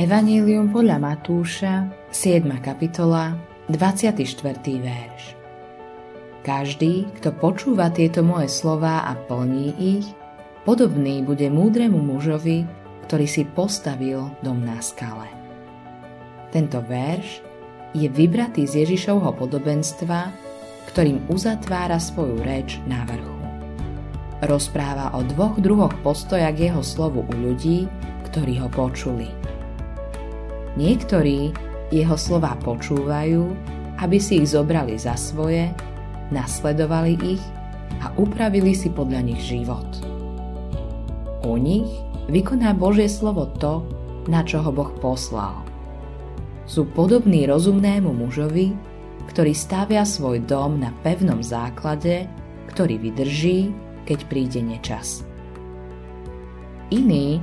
Evangelium podľa Matúša, 7. kapitola, 24. verš. Každý, kto počúva tieto moje slová a plní ich, podobný bude múdremu mužovi, ktorý si postavil dom na skale. Tento verš je vybratý z Ježišovho podobenstva, ktorým uzatvára svoju reč na vrchu. Rozpráva o dvoch druhoch postoja k jeho slovu u ľudí, ktorí ho počuli. Niektorí jeho slova počúvajú, aby si ich zobrali za svoje, nasledovali ich a upravili si podľa nich život. U nich vykoná Božie slovo to, na čo ho Boh poslal. Sú podobní rozumnému mužovi, ktorý stavia svoj dom na pevnom základe, ktorý vydrží keď príde nečas. Iní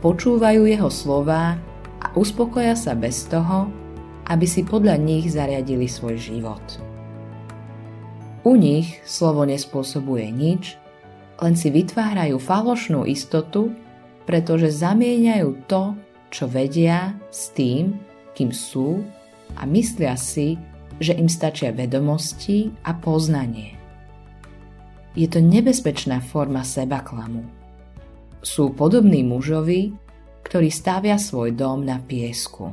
počúvajú jeho slova uspokoja sa bez toho, aby si podľa nich zariadili svoj život. U nich slovo nespôsobuje nič, len si vytvárajú falošnú istotu, pretože zamieňajú to, čo vedia, s tým, kým sú a myslia si, že im stačia vedomosti a poznanie. Je to nebezpečná forma seba klamu. Sú podobní mužovi, ktorý stavia svoj dom na piesku.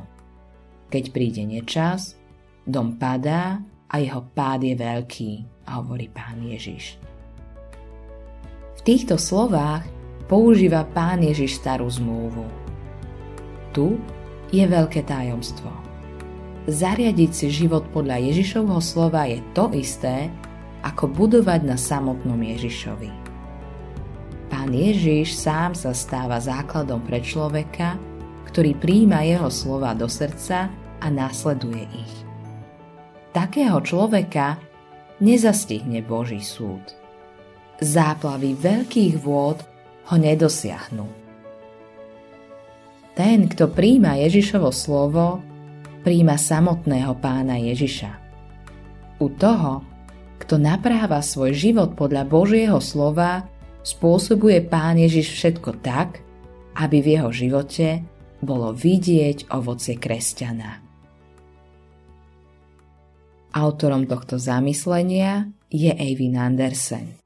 Keď príde nečas, dom padá a jeho pád je veľký, hovorí pán Ježiš. V týchto slovách používa pán Ježiš starú zmluvu. Tu je veľké tajomstvo. Zariadiť si život podľa Ježišovho slova je to isté, ako budovať na samotnom Ježišovi. Pán Ježiš sám sa stáva základom pre človeka, ktorý príjma jeho slova do srdca a následuje ich. Takého človeka nezastihne Boží súd. Záplavy veľkých vôd ho nedosiahnu. Ten, kto príjma Ježišovo slovo, príjma samotného pána Ježiša. U toho, kto napráva svoj život podľa Božieho slova, spôsobuje Pán Ježiš všetko tak, aby v jeho živote bolo vidieť ovocie kresťana. Autorom tohto zamyslenia je Eivin Andersen.